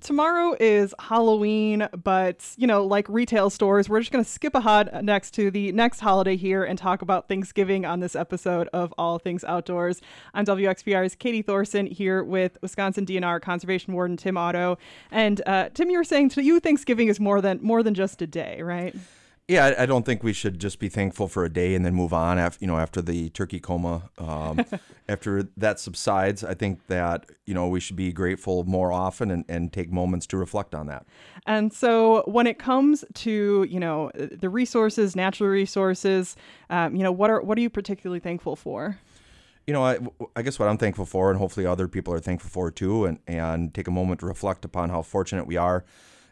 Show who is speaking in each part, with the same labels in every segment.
Speaker 1: tomorrow is Halloween, but you know, like retail stores, we're just going to skip ahead next to the next holiday here and talk about Thanksgiving on this episode of All Things Outdoors. I'm WXPR's Katie Thoresen here with Wisconsin DNR Conservation Warden Tim Otto. And uh, Tim, you were saying to you Thanksgiving is more than more than just a day, right?
Speaker 2: Yeah, I don't think we should just be thankful for a day and then move on after you know after the turkey coma. Um, after that subsides, I think that you know we should be grateful more often and, and take moments to reflect on that.
Speaker 1: And so, when it comes to you know the resources, natural resources, um, you know what are what are you particularly thankful for?
Speaker 2: you know, I, I, guess what I'm thankful for, and hopefully other people are thankful for too, and, and take a moment to reflect upon how fortunate we are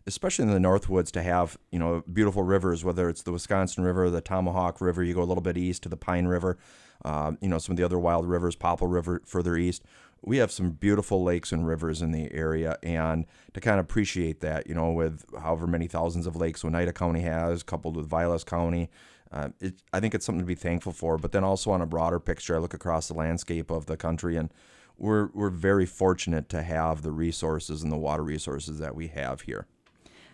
Speaker 2: especially in the Northwoods, to have you know beautiful rivers, whether it's the Wisconsin River, the Tomahawk River. You go a little bit east to the Pine River. Uh, you know some of the other wild rivers, Popple River further east. We have some beautiful lakes and rivers in the area, and to kind of appreciate that, you know, with however many thousands of lakes Oneida County has, coupled with Vilas County, uh, it, I think it's something to be thankful for. But then also on a broader picture, I look across the landscape of the country, and we're we're very fortunate to have the resources and the water resources that we have here.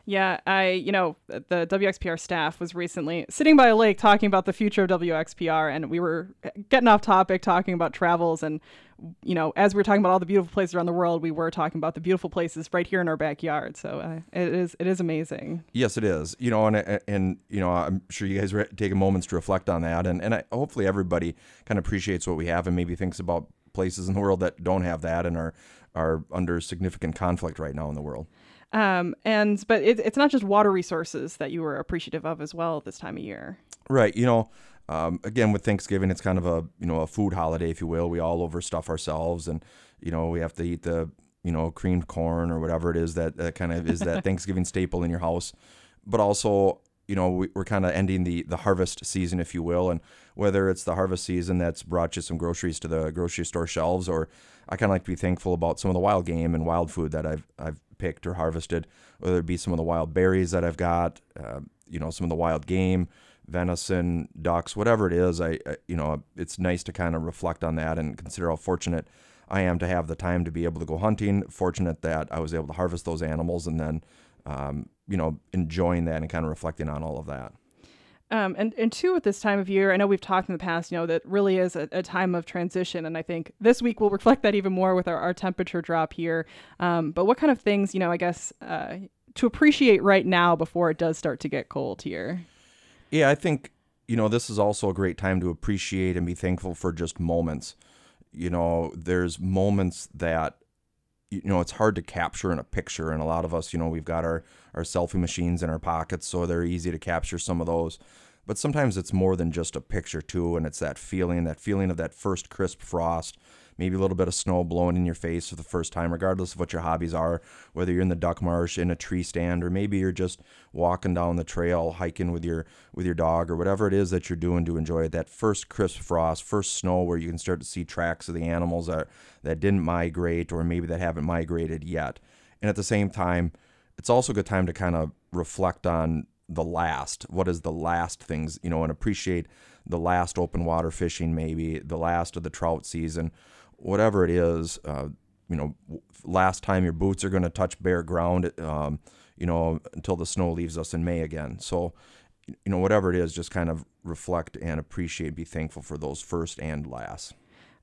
Speaker 1: Yeah, I, you know, the WXPR staff was recently sitting by a lake talking about the future of WXPR, and we were getting off topic talking about travels. And, you know, as we were talking about all the beautiful places around the world, we were talking about the beautiful places right here in our backyard. So uh, it is it is amazing.
Speaker 2: Yes, it is. You know, and and you know, I'm sure you guys re- take a moment to reflect on that, and and I, hopefully everybody kind of appreciates what we have and maybe thinks about places in the world that don't have that and are are under significant conflict right now in the world.
Speaker 1: Um, and but it, it's not just water resources that you were appreciative of as well this time of year.
Speaker 2: Right. You know, um, again with Thanksgiving, it's kind of a you know a food holiday, if you will. We all overstuff ourselves, and you know we have to eat the you know creamed corn or whatever it is that, that kind of is that Thanksgiving staple in your house. But also, you know, we, are kind of ending the the harvest season, if you will, and whether it's the harvest season that's brought you some groceries to the grocery store shelves, or I kind of like to be thankful about some of the wild game and wild food that I've I've picked or harvested, whether it be some of the wild berries that I've got, uh, you know, some of the wild game, venison, ducks, whatever it is. I, I, you know, it's nice to kind of reflect on that and consider how fortunate I am to have the time to be able to go hunting. Fortunate that I was able to harvest those animals and then, um, you know, enjoying that and kind of reflecting on all of that.
Speaker 1: Um, and and two, at this time of year, I know we've talked in the past, you know, that really is a, a time of transition, and I think this week will reflect that even more with our, our temperature drop here. Um, but what kind of things, you know, I guess uh, to appreciate right now before it does start to get cold here?
Speaker 2: Yeah, I think you know this is also a great time to appreciate and be thankful for just moments. You know, there's moments that you know it's hard to capture in a picture and a lot of us you know we've got our our selfie machines in our pockets so they're easy to capture some of those. But sometimes it's more than just a picture too and it's that feeling that feeling of that first crisp frost maybe a little bit of snow blowing in your face for the first time, regardless of what your hobbies are, whether you're in the duck marsh, in a tree stand, or maybe you're just walking down the trail, hiking with your with your dog, or whatever it is that you're doing to enjoy it. That first crisp frost, first snow, where you can start to see tracks of the animals that that didn't migrate, or maybe that haven't migrated yet. And at the same time, it's also a good time to kind of reflect on the last. What is the last things, you know, and appreciate the last open water fishing, maybe the last of the trout season, whatever it is, uh, you know, last time your boots are going to touch bare ground, um, you know, until the snow leaves us in May again. So, you know, whatever it is, just kind of reflect and appreciate, be thankful for those first and last.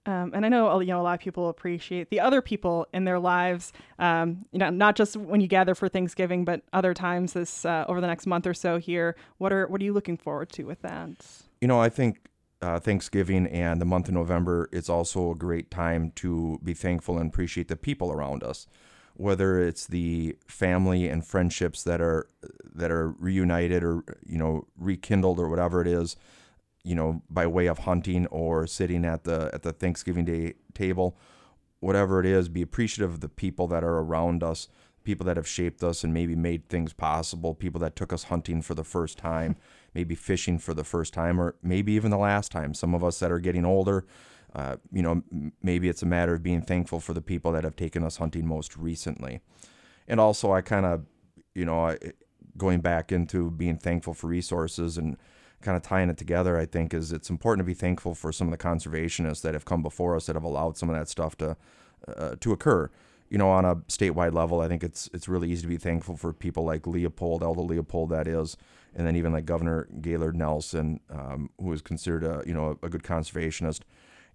Speaker 1: Um, and I know you know a lot of people appreciate the other people in their lives. Um, you know, not just when you gather for Thanksgiving, but other times this uh, over the next month or so here. What are what are you looking forward to with that?
Speaker 2: You know, I think uh, Thanksgiving and the month of November is also a great time to be thankful and appreciate the people around us, whether it's the family and friendships that are that are reunited or you know rekindled or whatever it is, you know by way of hunting or sitting at the at the Thanksgiving Day table, whatever it is, be appreciative of the people that are around us, people that have shaped us and maybe made things possible, people that took us hunting for the first time maybe fishing for the first time or maybe even the last time. Some of us that are getting older, uh, you know, maybe it's a matter of being thankful for the people that have taken us hunting most recently. And also, I kind of, you know, going back into being thankful for resources and kind of tying it together, I think is it's important to be thankful for some of the conservationists that have come before us that have allowed some of that stuff to uh, to occur. You know, on a statewide level, I think it's it's really easy to be thankful for people like Leopold, Aldo Leopold, that is, and then even like Governor Gaylord Nelson, um, who is considered a you know a good conservationist.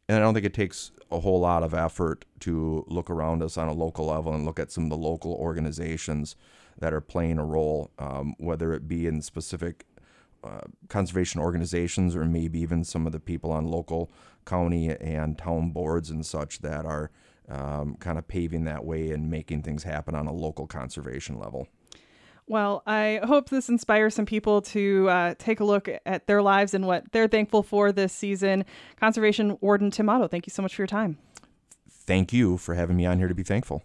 Speaker 2: And I don't think it takes a whole lot of effort to look around us on a local level and look at some of the local organizations that are playing a role, um, whether it be in specific uh, conservation organizations or maybe even some of the people on local county and town boards and such that are um, kind of paving that way and making things happen on a local conservation level.
Speaker 1: Well, I hope this inspires some people to uh, take a look at their lives and what they're thankful for this season. Conservation Warden Tim Otto, thank you so much for your time.
Speaker 2: Thank you for having me on here to be thankful.